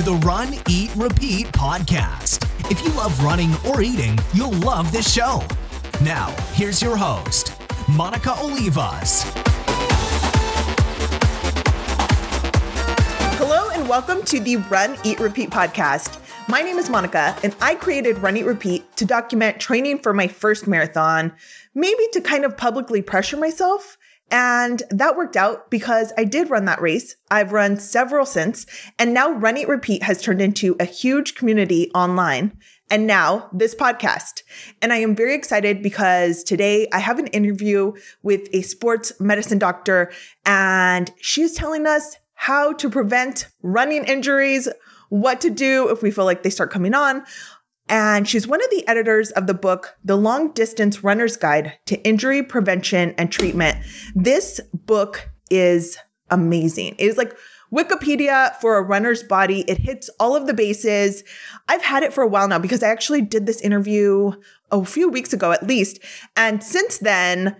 to the Run, Eat, Repeat podcast. If you love running or eating, you'll love this show. Now, here's your host, Monica Olivas. Hello, and welcome to the Run, Eat, Repeat podcast. My name is Monica, and I created Run, Eat, Repeat to document training for my first marathon, maybe to kind of publicly pressure myself and that worked out because I did run that race. I've run several since, and now Run Eat Repeat has turned into a huge community online. And now this podcast. And I am very excited because today I have an interview with a sports medicine doctor, and she's telling us how to prevent running injuries, what to do if we feel like they start coming on, and she's one of the editors of the book, The Long Distance Runner's Guide to Injury Prevention and Treatment. This book is amazing. It is like Wikipedia for a runner's body. It hits all of the bases. I've had it for a while now because I actually did this interview a few weeks ago at least. And since then,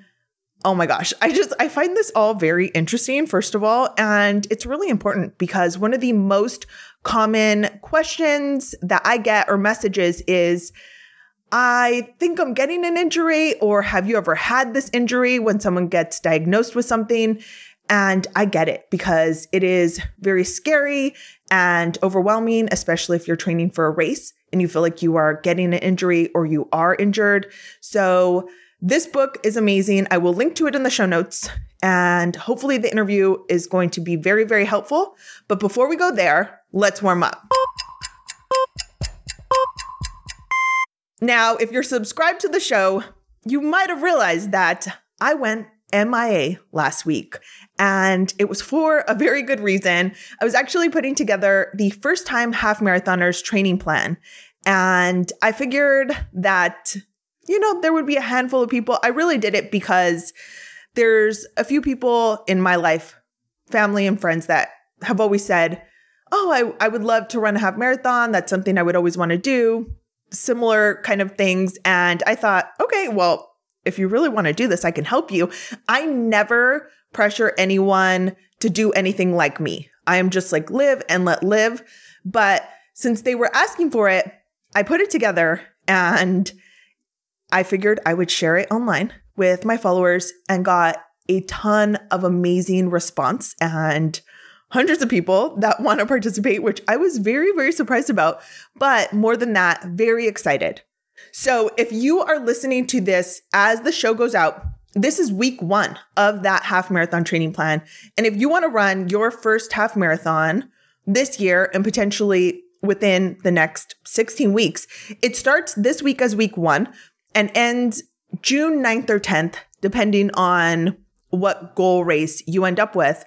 Oh my gosh. I just, I find this all very interesting, first of all. And it's really important because one of the most common questions that I get or messages is, I think I'm getting an injury, or have you ever had this injury when someone gets diagnosed with something? And I get it because it is very scary and overwhelming, especially if you're training for a race and you feel like you are getting an injury or you are injured. So, this book is amazing. I will link to it in the show notes. And hopefully, the interview is going to be very, very helpful. But before we go there, let's warm up. Now, if you're subscribed to the show, you might have realized that I went MIA last week, and it was for a very good reason. I was actually putting together the first time half marathoners training plan, and I figured that you know, there would be a handful of people. I really did it because there's a few people in my life, family and friends that have always said, Oh, I, I would love to run a half marathon. That's something I would always want to do. Similar kind of things. And I thought, okay, well, if you really want to do this, I can help you. I never pressure anyone to do anything like me. I am just like live and let live. But since they were asking for it, I put it together and I figured I would share it online with my followers and got a ton of amazing response and hundreds of people that want to participate, which I was very, very surprised about. But more than that, very excited. So if you are listening to this as the show goes out, this is week one of that half marathon training plan. And if you want to run your first half marathon this year and potentially within the next 16 weeks, it starts this week as week one and ends June 9th or 10th, depending on what goal race you end up with.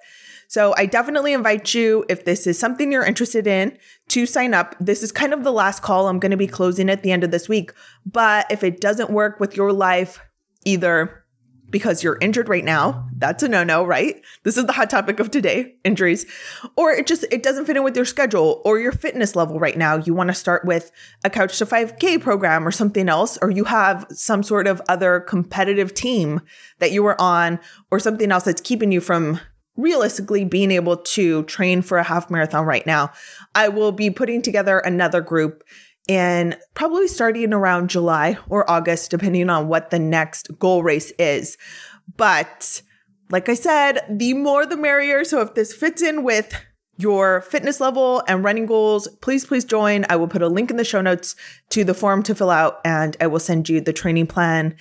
So I definitely invite you, if this is something you're interested in, to sign up. This is kind of the last call. I'm going to be closing at the end of this week. But if it doesn't work with your life, either because you're injured right now. That's a no-no, right? This is the hot topic of today, injuries. Or it just it doesn't fit in with your schedule or your fitness level right now. You want to start with a couch to 5k program or something else or you have some sort of other competitive team that you were on or something else that's keeping you from realistically being able to train for a half marathon right now. I will be putting together another group and probably starting around July or August, depending on what the next goal race is. But like I said, the more the merrier. So if this fits in with your fitness level and running goals, please, please join. I will put a link in the show notes to the form to fill out and I will send you the training plan.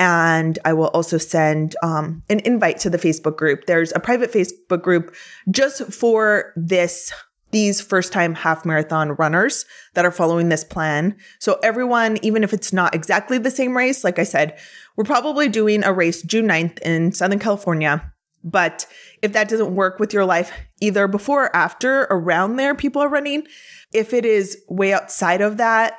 And I will also send um, an invite to the Facebook group. There's a private Facebook group just for this these first time half marathon runners that are following this plan. So everyone, even if it's not exactly the same race, like I said, we're probably doing a race June 9th in Southern California. But if that doesn't work with your life, either before or after, around there, people are running. If it is way outside of that,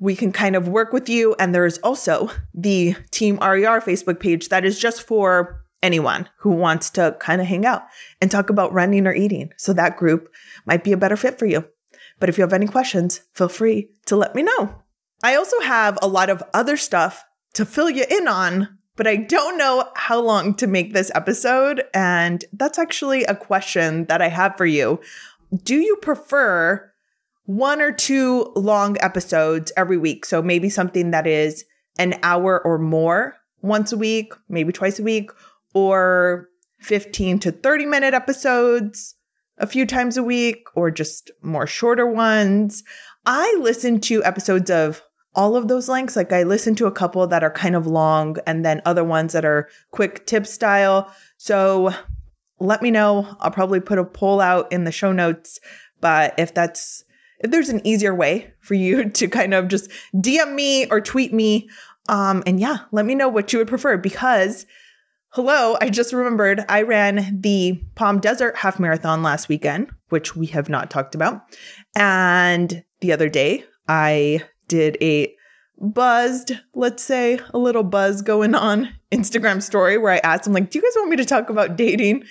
we can kind of work with you. And there is also the Team RER Facebook page that is just for anyone who wants to kind of hang out and talk about running or eating. So that group might be a better fit for you. But if you have any questions, feel free to let me know. I also have a lot of other stuff to fill you in on, but I don't know how long to make this episode. And that's actually a question that I have for you. Do you prefer one or two long episodes every week. So maybe something that is an hour or more once a week, maybe twice a week, or 15 to 30 minute episodes a few times a week, or just more shorter ones. I listen to episodes of all of those lengths. Like I listen to a couple that are kind of long and then other ones that are quick tip style. So let me know. I'll probably put a poll out in the show notes. But if that's, if there's an easier way for you to kind of just DM me or tweet me, um, and yeah, let me know what you would prefer because hello, I just remembered I ran the Palm Desert half marathon last weekend, which we have not talked about. And the other day, I did a buzzed, let's say, a little buzz going on Instagram story where I asked I'm like, do you guys want me to talk about dating?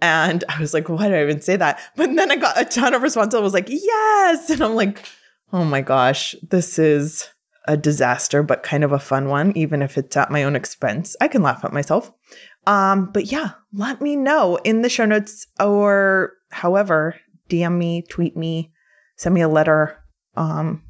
And I was like, why did I even say that? But then I got a ton of responses. I was like, yes. And I'm like, oh my gosh, this is a disaster, but kind of a fun one, even if it's at my own expense. I can laugh at myself. Um, but yeah, let me know in the show notes or however, DM me, tweet me, send me a letter, um,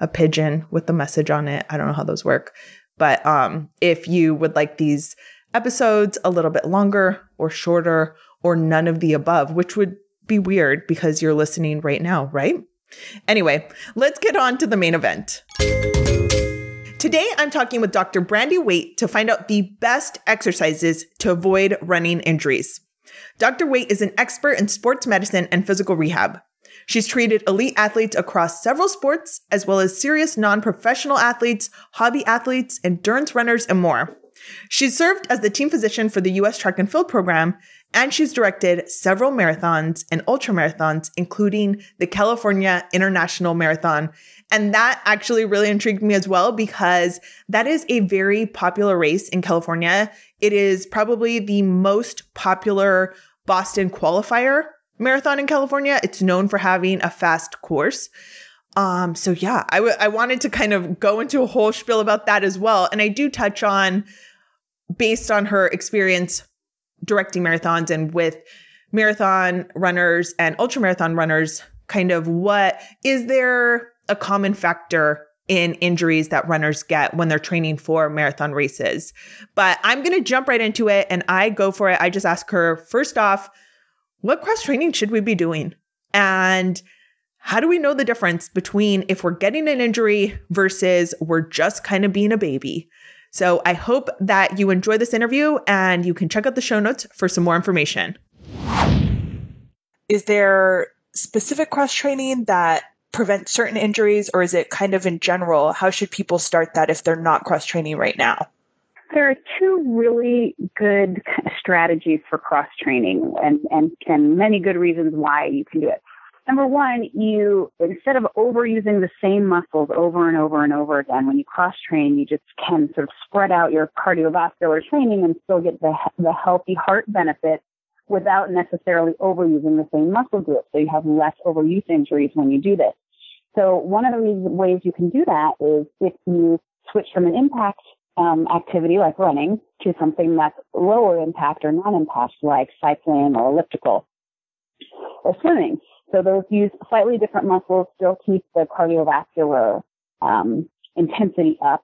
a pigeon with the message on it. I don't know how those work. But um, if you would like these episodes a little bit longer or shorter or none of the above, which would be weird because you're listening right now, right? Anyway, let's get on to the main event. Today, I'm talking with Dr. Brandee Waite to find out the best exercises to avoid running injuries. Dr. Waite is an expert in sports medicine and physical rehab. She's treated elite athletes across several sports, as well as serious non professional athletes, hobby athletes, endurance runners, and more. She served as the team physician for the U.S. track and field program, and she's directed several marathons and ultra marathons, including the California International Marathon and that actually really intrigued me as well because that is a very popular race in California. It is probably the most popular Boston qualifier marathon in California. It's known for having a fast course. Um, so yeah, I, w- I wanted to kind of go into a whole spiel about that as well. And I do touch on, based on her experience directing marathons and with marathon runners and ultra marathon runners, kind of what is there a common factor in injuries that runners get when they're training for marathon races. But I'm going to jump right into it and I go for it. I just ask her first off, what cross training should we be doing? And how do we know the difference between if we're getting an injury versus we're just kind of being a baby? So I hope that you enjoy this interview and you can check out the show notes for some more information. Is there specific cross training that prevents certain injuries or is it kind of in general? How should people start that if they're not cross training right now? There are two really good strategies for cross training and, and, and many good reasons why you can do it. Number one, you, instead of overusing the same muscles over and over and over again, when you cross train, you just can sort of spread out your cardiovascular training and still get the, the healthy heart benefit without necessarily overusing the same muscle group. So you have less overuse injuries when you do this. So one of the ways you can do that is if you switch from an impact um, activity like running to something that's lower impact or non-impact like cycling or elliptical or swimming. So those use slightly different muscles, still keep the cardiovascular um, intensity up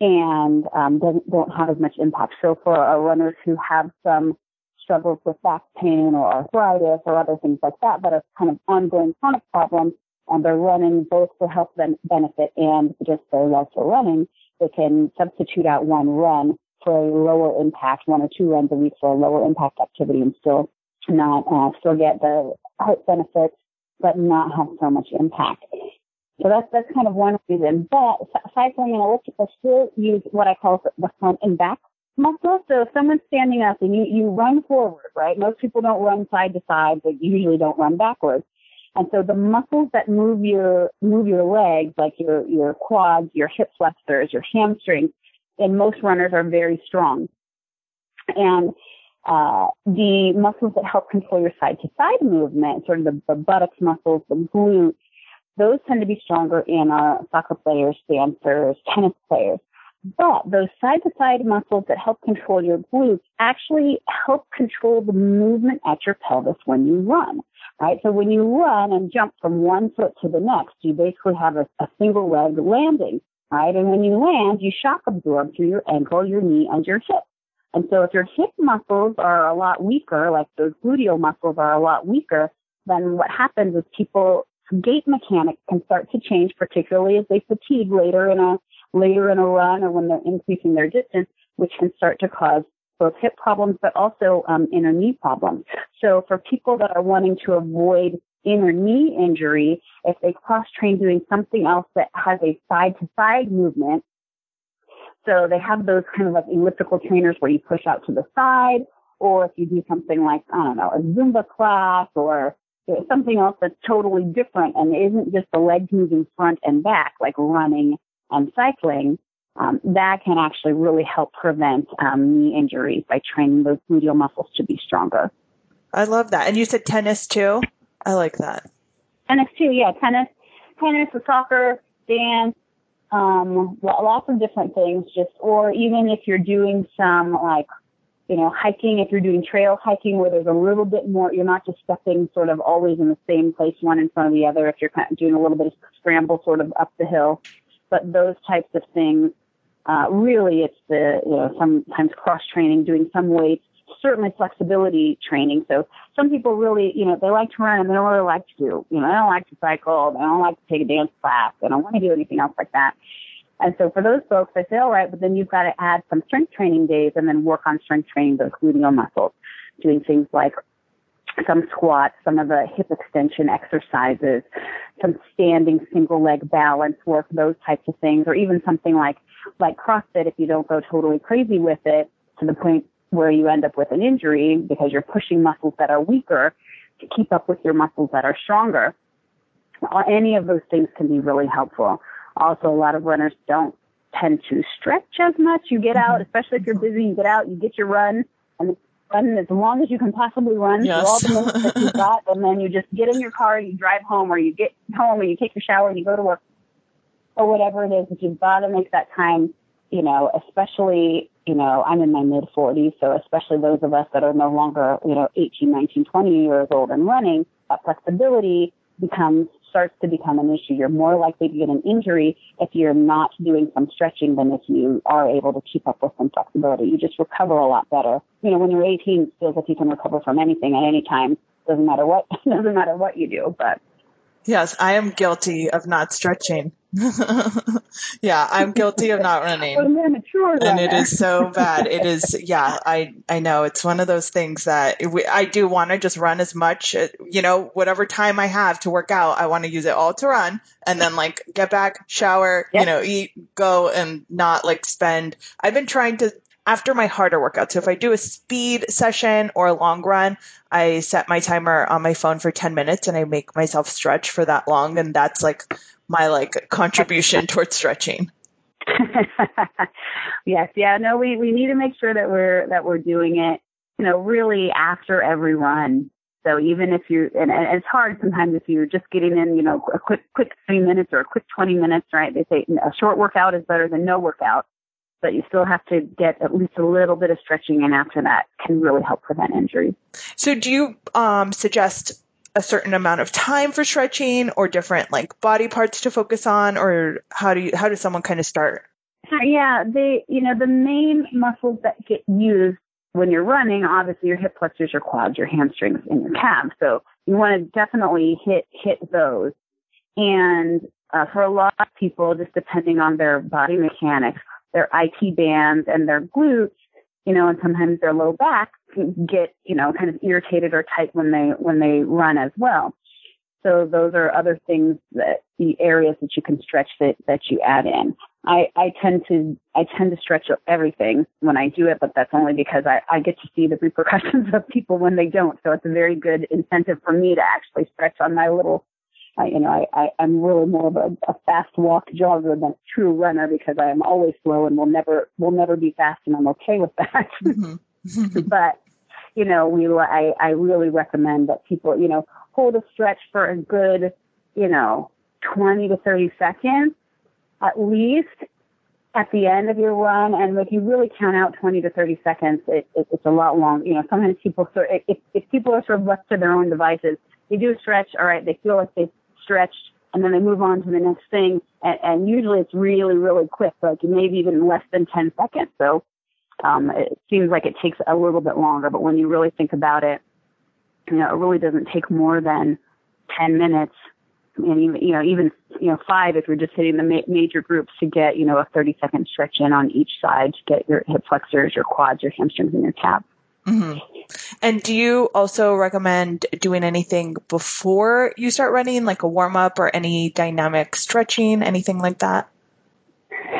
and um, don't, have as much impact. So for runners who have some struggles with back pain or arthritis or other things like that that are kind of ongoing chronic problems, and they're running both for health ben- benefit and just their love for running, they can substitute out one run for a lower impact, one or two runs a week for a lower impact activity and still not, uh, still get the heart benefits, but not have so much impact. So that's, that's kind of one reason. But cycling and elliptical still use what I call the front and back muscles. So if someone's standing up and you, you run forward, right? Most people don't run side to side, but usually don't run backwards. And so the muscles that move your, move your legs, like your, your quads, your hip flexors, your hamstrings, and most runners are very strong. And, uh, the muscles that help control your side to side movement, sort of the, the buttocks muscles, the glutes, those tend to be stronger in uh, soccer players, dancers, tennis players. But those side to side muscles that help control your glutes actually help control the movement at your pelvis when you run. right? So when you run and jump from one foot to the next, you basically have a, a single leg landing, right? And when you land, you shock absorb through your ankle, your knee, and your hip. And so if your hip muscles are a lot weaker, like those gluteal muscles are a lot weaker, then what happens is people gait mechanics can start to change, particularly as they fatigue later in a later in a run or when they're increasing their distance, which can start to cause both hip problems but also um, inner knee problems. So for people that are wanting to avoid inner knee injury, if they cross train doing something else that has a side to side movement, so they have those kind of like elliptical trainers where you push out to the side, or if you do something like, I don't know, a Zumba class or something else that's totally different and isn't just the legs moving front and back like running and cycling, um, that can actually really help prevent um, knee injuries by training those gluteal muscles to be stronger. I love that. And you said tennis too? I like that. Tennis too, yeah. Tennis, tennis, soccer, dance, um, lots of different things. Just or even if you're doing some like you know, hiking, if you're doing trail hiking where there's a little bit more, you're not just stepping sort of always in the same place, one in front of the other, if you're kind of doing a little bit of scramble sort of up the hill. But those types of things, uh, really it's the, you know, sometimes cross training, doing some weights, certainly flexibility training. So some people really, you know, they like to run and they don't really like to do, you know, they don't like to cycle, they don't like to take a dance class, they don't want to do anything else like that. And so for those folks, I say, all right, but then you've got to add some strength training days and then work on strength training those gluteal muscles, doing things like some squats, some of the hip extension exercises, some standing single leg balance work, those types of things, or even something like, like CrossFit if you don't go totally crazy with it to the point where you end up with an injury because you're pushing muscles that are weaker to keep up with your muscles that are stronger. Any of those things can be really helpful. Also, a lot of runners don't tend to stretch as much. You get out, mm-hmm. especially if you're busy, you get out, you get your run, and run as long as you can possibly run yes. all the minutes that you've got, and then you just get in your car and you drive home, or you get home, or you take your shower and you go to work, or whatever it is. But you've got to make that time. You know, especially, you know, I'm in my mid 40s, so especially those of us that are no longer, you know, 18, 19, 20 years old and running, that flexibility becomes starts to become an issue. You're more likely to get an injury if you're not doing some stretching than if you are able to keep up with some flexibility. You just recover a lot better. You know, when you're 18, it feels like you can recover from anything at any time. Doesn't matter what, doesn't matter what you do, but. Yes, I am guilty of not stretching. yeah, I'm guilty of not running. and it is so bad. It is, yeah, I, I know it's one of those things that it, I do want to just run as much, uh, you know, whatever time I have to work out, I want to use it all to run and then like get back, shower, yep. you know, eat, go and not like spend. I've been trying to after my harder workout. So if I do a speed session or a long run, I set my timer on my phone for 10 minutes and I make myself stretch for that long. And that's like my like contribution towards stretching. yes, yeah, no, we, we need to make sure that we're that we're doing it, you know, really after every run. So even if you and, and it's hard sometimes if you're just getting in, you know, a quick quick three minutes or a quick twenty minutes, right? They say a short workout is better than no workout, but you still have to get at least a little bit of stretching in after that can really help prevent injury. So do you um, suggest a certain amount of time for stretching or different like body parts to focus on or how do you how does someone kind of start yeah the you know the main muscles that get used when you're running obviously your hip flexors your quads your hamstrings and your calves. So you want to definitely hit hit those. And uh, for a lot of people just depending on their body mechanics their IT bands and their glutes you know and sometimes their low back get, you know, kind of irritated or tight when they, when they run as well. So those are other things that the areas that you can stretch that, that you add in. I, I tend to, I tend to stretch everything when I do it, but that's only because I, I get to see the repercussions of people when they don't. So it's a very good incentive for me to actually stretch on my little I, you know, I, I, I'm really more of a, a fast walk jogger than a true runner because I am always slow and will never, will never be fast and I'm okay with that. Mm-hmm. but you know, we I, I really recommend that people, you know, hold a stretch for a good, you know, 20 to 30 seconds at least at the end of your run. And if you really count out 20 to 30 seconds, it, it, it's a lot long. You know, sometimes people sort if, if people are sort of left to their own devices, they do a stretch, all right, they feel like they've stretched, and then they move on to the next thing. And, and usually it's really, really quick, like maybe even less than 10 seconds. So um, it seems like it takes a little bit longer, but when you really think about it, you know, it really doesn't take more than 10 minutes and even, you know, even, you know, five if you're just hitting the ma- major groups to get, you know, a 30 second stretch in on each side to get your hip flexors, your quads, your hamstrings, and your calves. Mm-hmm. And do you also recommend doing anything before you start running, like a warm up or any dynamic stretching, anything like that?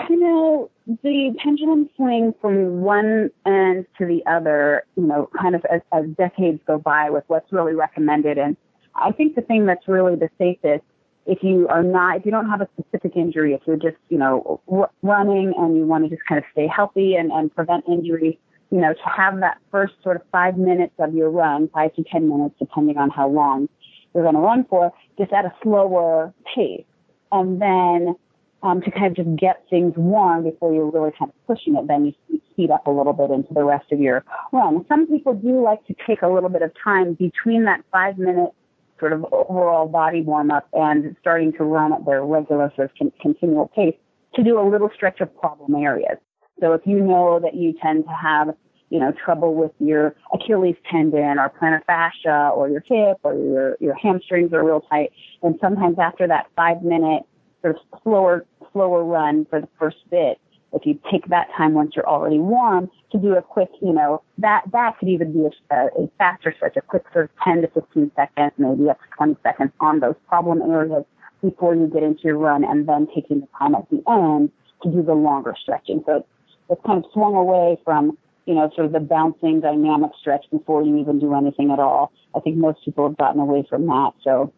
You know, the pendulum swing from one end to the other, you know, kind of as, as decades go by with what's really recommended. And I think the thing that's really the safest, if you are not, if you don't have a specific injury, if you're just, you know, r- running and you want to just kind of stay healthy and, and prevent injury, you know, to have that first sort of five minutes of your run, five to 10 minutes, depending on how long you're going to run for, just at a slower pace. And then um, to kind of just get things warm before you're really kind of pushing it, then you speed up a little bit into the rest of your run. Some people do like to take a little bit of time between that five minute sort of overall body warm up and starting to run at their regular sort of con- continual pace to do a little stretch of problem areas. So if you know that you tend to have, you know, trouble with your Achilles tendon or plantar fascia or your hip or your, your hamstrings are real tight, then sometimes after that five minute sort of slower, slower run for the first bit, if you take that time once you're already warm to do a quick, you know, that, that could even be a, a faster stretch, a quick sort of 10 to 15 seconds, maybe up to 20 seconds on those problem areas before you get into your run and then taking the time at the end to do the longer stretching. So it's, kind of swung away from, you know, sort of the bouncing dynamic stretch before you even do anything at all. I think most people have gotten away from that. So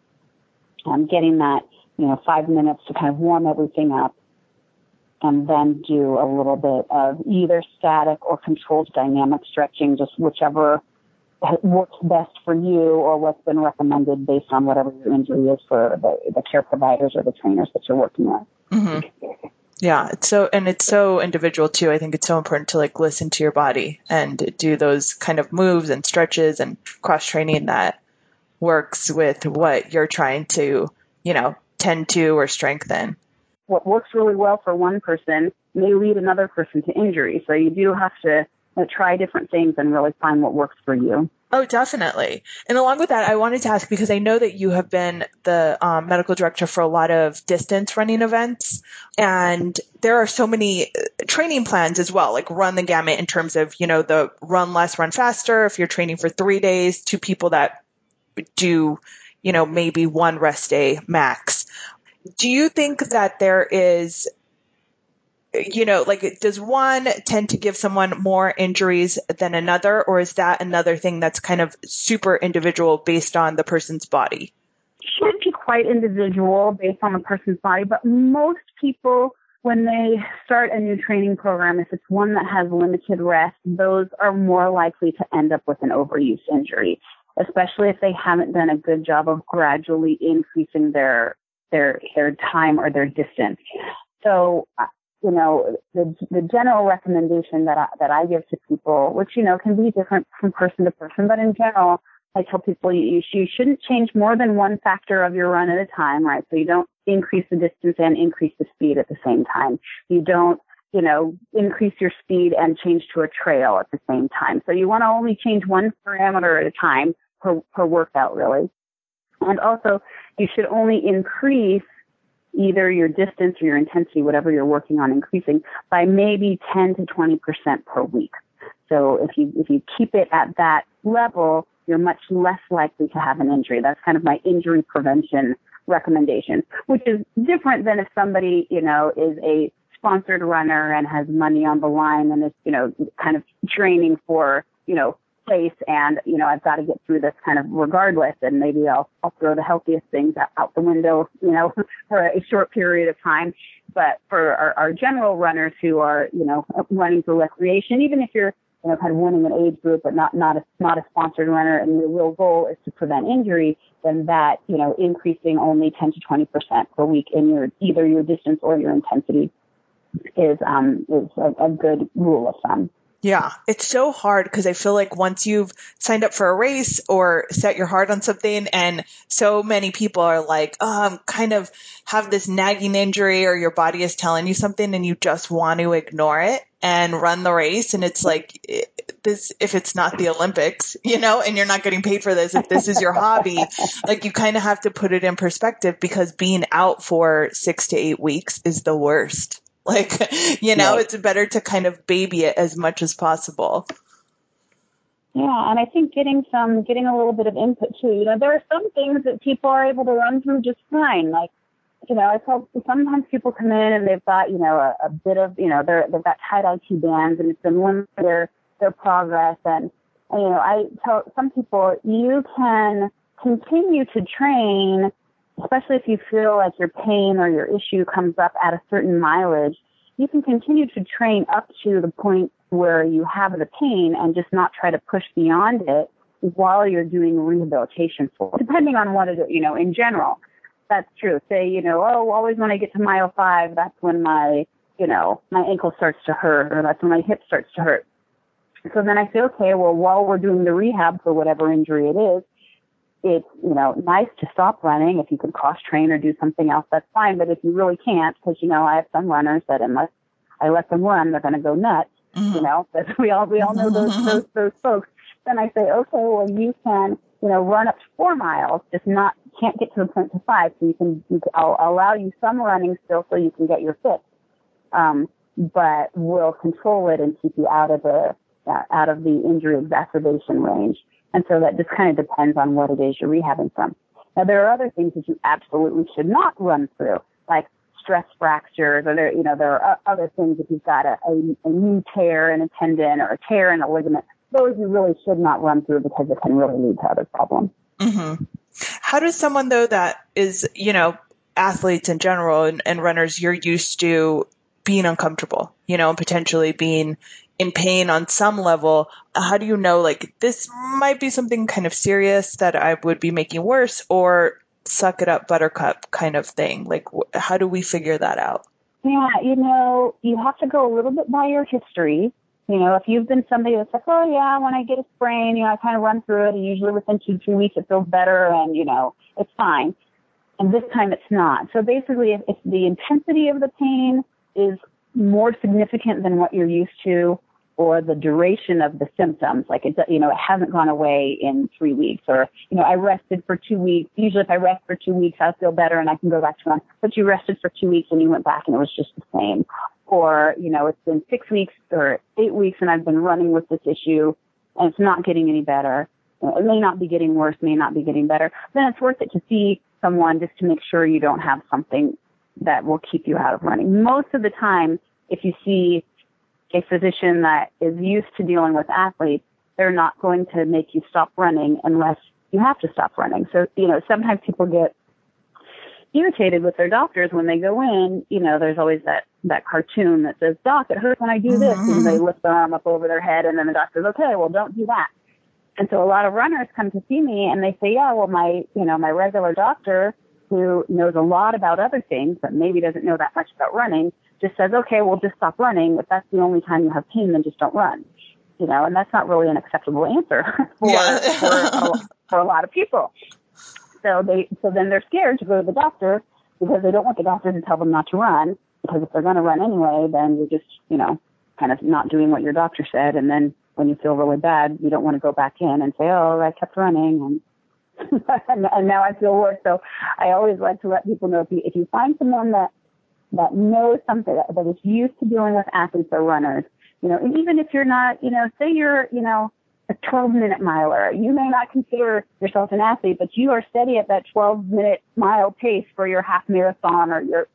um, getting that, you know, five minutes to kind of warm everything up and then do a little bit of either static or controlled dynamic stretching, just whichever works best for you or what's been recommended based on whatever your injury is for the, the care providers or the trainers that you're working with. Mm-hmm. Yeah, it's so and it's so individual too. I think it's so important to like listen to your body and do those kind of moves and stretches and cross training that works with what you're trying to, you know, tend to or strengthen what works really well for one person may lead another person to injury. So you do have to try different things and really find what works for you. Oh, definitely. And along with that, I wanted to ask because I know that you have been the um, medical director for a lot of distance running events, and there are so many uh, training plans as well, like run the gamut in terms of you know the run less, run faster. If you're training for three days, to people that do you know maybe one rest day max do you think that there is you know, like does one tend to give someone more injuries than another, or is that another thing that's kind of super individual based on the person's body? Should be quite individual based on the person's body, but most people, when they start a new training program, if it's one that has limited rest, those are more likely to end up with an overuse injury, especially if they haven't done a good job of gradually increasing their their their time or their distance. So, uh, you know, the the general recommendation that I, that I give to people, which you know can be different from person to person, but in general, I tell people you you shouldn't change more than one factor of your run at a time, right? So you don't increase the distance and increase the speed at the same time. You don't you know, increase your speed and change to a trail at the same time. So you want to only change one parameter at a time per, per workout, really. And also, you should only increase either your distance or your intensity, whatever you're working on increasing, by maybe 10 to 20% per week. So if you, if you keep it at that level, you're much less likely to have an injury. That's kind of my injury prevention recommendation, which is different than if somebody, you know, is a sponsored runner and has money on the line and is, you know, kind of training for, you know, place and, you know, I've got to get through this kind of regardless and maybe I'll, I'll throw the healthiest things out, the window, you know, for a short period of time. But for our, our general runners who are, you know, running for recreation, even if you're, you know, kind of winning an age group, but not, not a, not a sponsored runner and your real goal is to prevent injury, then that, you know, increasing only 10 to 20% per week in your, either your distance or your intensity is, um, is a, a good rule of thumb. Yeah, it's so hard because I feel like once you've signed up for a race or set your heart on something, and so many people are like, oh, I'm kind of have this nagging injury, or your body is telling you something, and you just want to ignore it and run the race. And it's like, this, if it's not the Olympics, you know, and you're not getting paid for this, if this is your hobby, like you kind of have to put it in perspective because being out for six to eight weeks is the worst. Like, you know, it's better to kind of baby it as much as possible. Yeah, and I think getting some, getting a little bit of input too. You know, there are some things that people are able to run through just fine. Like, you know, I tell sometimes people come in and they've got, you know, a, a bit of, you know, they're, they've got tight IT bands and it's been limiting their, their progress. And, and, you know, I tell some people you can continue to train especially if you feel like your pain or your issue comes up at a certain mileage, you can continue to train up to the point where you have the pain and just not try to push beyond it while you're doing rehabilitation for, depending on what it is, you know, in general. That's true. Say, you know, oh, always when I get to mile five, that's when my, you know, my ankle starts to hurt or that's when my hip starts to hurt. So then I say, okay, well, while we're doing the rehab for whatever injury it is, it's you know nice to stop running. If you can cross train or do something else that's fine. But if you really can't because you know i have some runners that unless i let them run they're going to go nuts mm-hmm. you know? But we all we all know those mm-hmm. those those folks. Then i say okay well you can you know run up to four miles just not can't get to the point to five so you can, you can i'll allow you some running still so you can get your fix um but we'll control it and keep you out of the uh, out of the injury exacerbation range and so that just kind of depends on what it is you're rehabbing from. Now there are other things that you absolutely should not run through, like stress fractures, or there, you know, there are other things if you've got a, a, a tear in a tendon or a tear in a ligament. Those you really should not run through because it can really lead to other problems. Mm-hmm. How does someone though that is, you know, athletes in general and, and runners, you're used to being uncomfortable, you know, and potentially being in pain on some level, uh, how do you know like this might be something kind of serious that I would be making worse or suck it up buttercup kind of thing? Like wh- how do we figure that out? Yeah, you know, you have to go a little bit by your history. You know, if you've been somebody that's like, oh yeah, when I get a sprain, you know, I kind of run through it and usually within two, three weeks it feels better and, you know, it's fine. And this time it's not. So basically if, if the intensity of the pain is more significant than what you're used to, or the duration of the symptoms. Like it, you know, it hasn't gone away in three weeks or, you know, I rested for two weeks. Usually if I rest for two weeks, I'll feel better and I can go back to run. But you rested for two weeks and you went back and it was just the same. Or, you know, it's been six weeks or eight weeks and I've been running with this issue and it's not getting any better. It may not be getting worse, may not be getting better. Then it's worth it to see someone just to make sure you don't have something that will keep you out of running. Most of the time, if you see a physician that is used to dealing with athletes, they're not going to make you stop running unless you have to stop running. So, you know, sometimes people get irritated with their doctors when they go in. You know, there's always that, that cartoon that says, Doc, it hurts when I do this. Mm-hmm. And they lift their arm up over their head and then the doctor says, okay, well, don't do that. And so a lot of runners come to see me and they say, yeah, well, my, you know, my regular doctor who knows a lot about other things, but maybe doesn't know that much about running, just says, okay, well, just stop running. If that's the only time you have pain, then just don't run. You know, and that's not really an acceptable answer for, yeah. for, a, for a lot of people. So they, so then they're scared to go to the doctor because they don't want the doctor to tell them not to run. Because if they're going to run anyway, then you're just, you know, kind of not doing what your doctor said. And then when you feel really bad, you don't want to go back in and say, oh, I kept running and and now I feel worse. So I always like to let people know if you if you find someone that that knows something that, is used to dealing with athletes or runners. You know, and even if you're not, you know, say you're, you know, a 12 minute miler, you may not consider yourself an athlete, but you are steady at that 12 minute mile pace for your half marathon or your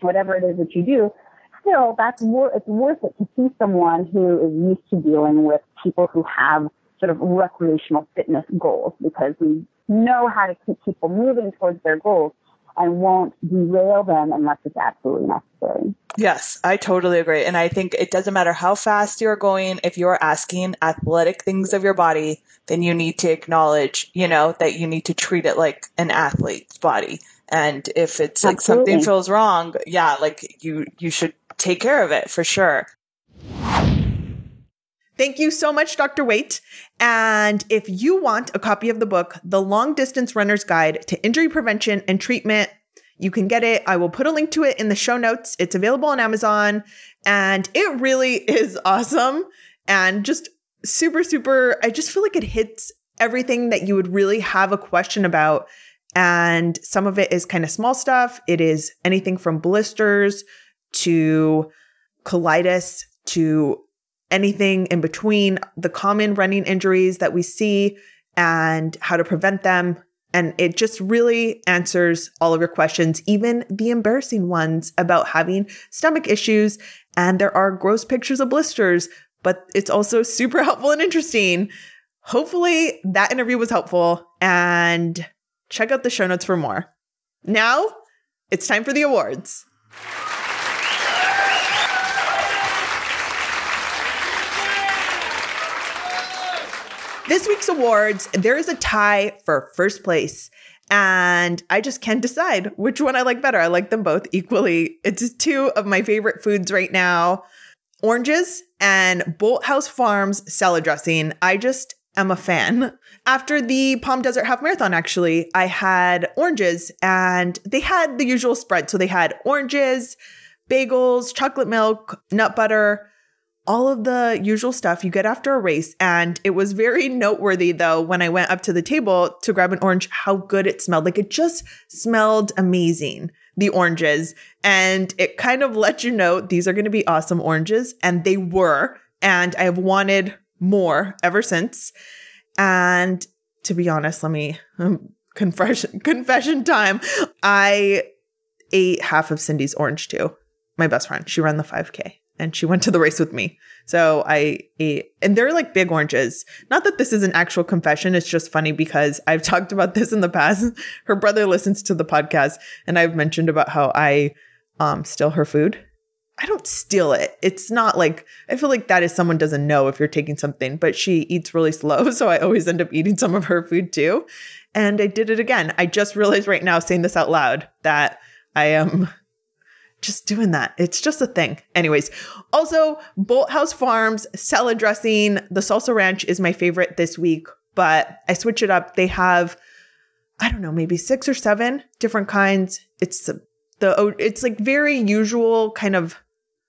whatever it is that you do. Still, that's wor- it's worth it to see someone who is used to dealing with people who have sort of recreational fitness goals because we know how to keep people moving towards their goals and won't derail them unless it's absolutely necessary. Yes, I totally agree. And I think it doesn't matter how fast you're going, if you're asking athletic things of your body, then you need to acknowledge, you know, that you need to treat it like an athlete's body. And if it's like absolutely. something feels wrong, yeah, like you, you should take care of it for sure. Thank you so much, Dr. Waite. And if you want a copy of the book, The Long Distance Runner's Guide to Injury Prevention and Treatment, you can get it. I will put a link to it in the show notes. It's available on Amazon and it really is awesome and just super, super. I just feel like it hits everything that you would really have a question about. And some of it is kind of small stuff. It is anything from blisters to colitis to anything in between, the common running injuries that we see and how to prevent them. And it just really answers all of your questions, even the embarrassing ones about having stomach issues. And there are gross pictures of blisters, but it's also super helpful and interesting. Hopefully, that interview was helpful. And check out the show notes for more. Now, it's time for the awards. This week's awards, there is a tie for first place. And I just can't decide which one I like better. I like them both equally. It's two of my favorite foods right now oranges and Bolthouse Farms salad dressing. I just am a fan. After the Palm Desert Half Marathon, actually, I had oranges and they had the usual spread. So they had oranges, bagels, chocolate milk, nut butter, all of the usual stuff you get after a race. And it was very noteworthy, though, when I went up to the table to grab an orange, how good it smelled. Like it just smelled amazing, the oranges. And it kind of let you know these are going to be awesome oranges. And they were. And I have wanted more ever since. And to be honest, let me um, confession confession time. I ate half of Cindy's orange too. My best friend. She ran the 5K and she went to the race with me. So I ate, and they're like big oranges. Not that this is an actual confession. It's just funny because I've talked about this in the past. Her brother listens to the podcast and I've mentioned about how I um, steal her food. I don't steal it. It's not like, I feel like that is someone doesn't know if you're taking something, but she eats really slow. So I always end up eating some of her food too. And I did it again. I just realized right now saying this out loud that I am just doing that. It's just a thing. Anyways, also Bolthouse Farms salad dressing. The salsa ranch is my favorite this week, but I switch it up. They have, I don't know, maybe six or seven different kinds. It's the it's like very usual kind of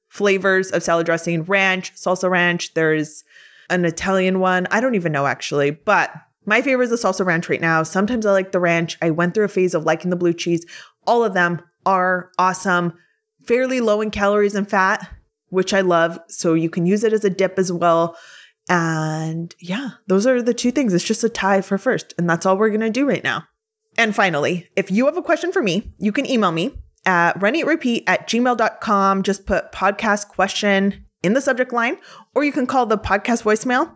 flavors of salad dressing. Ranch, salsa ranch. There's an Italian one. I don't even know actually, but my favorite is the salsa ranch right now. Sometimes I like the ranch. I went through a phase of liking the blue cheese. All of them are awesome fairly low in calories and fat, which I love. So you can use it as a dip as well. And yeah, those are the two things. It's just a tie for first. And that's all we're going to do right now. And finally, if you have a question for me, you can email me at runeatrepeat at gmail.com. Just put podcast question in the subject line, or you can call the podcast voicemail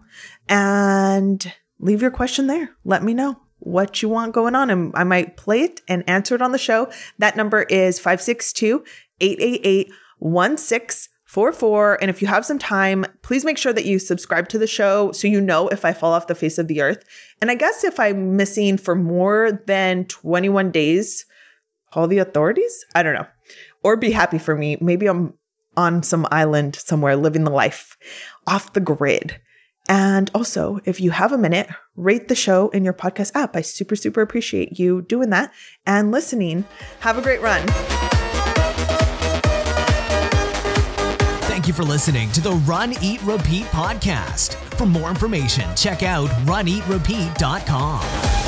and leave your question there. Let me know what you want going on, and I might play it and answer it on the show. That number is 562 888 1644. And if you have some time, please make sure that you subscribe to the show so you know if I fall off the face of the earth. And I guess if I'm missing for more than 21 days, call the authorities? I don't know. Or be happy for me. Maybe I'm on some island somewhere living the life off the grid. And also, if you have a minute, rate the show in your podcast app. I super, super appreciate you doing that and listening. Have a great run. Thank you for listening to the Run, Eat, Repeat podcast. For more information, check out runeatrepeat.com.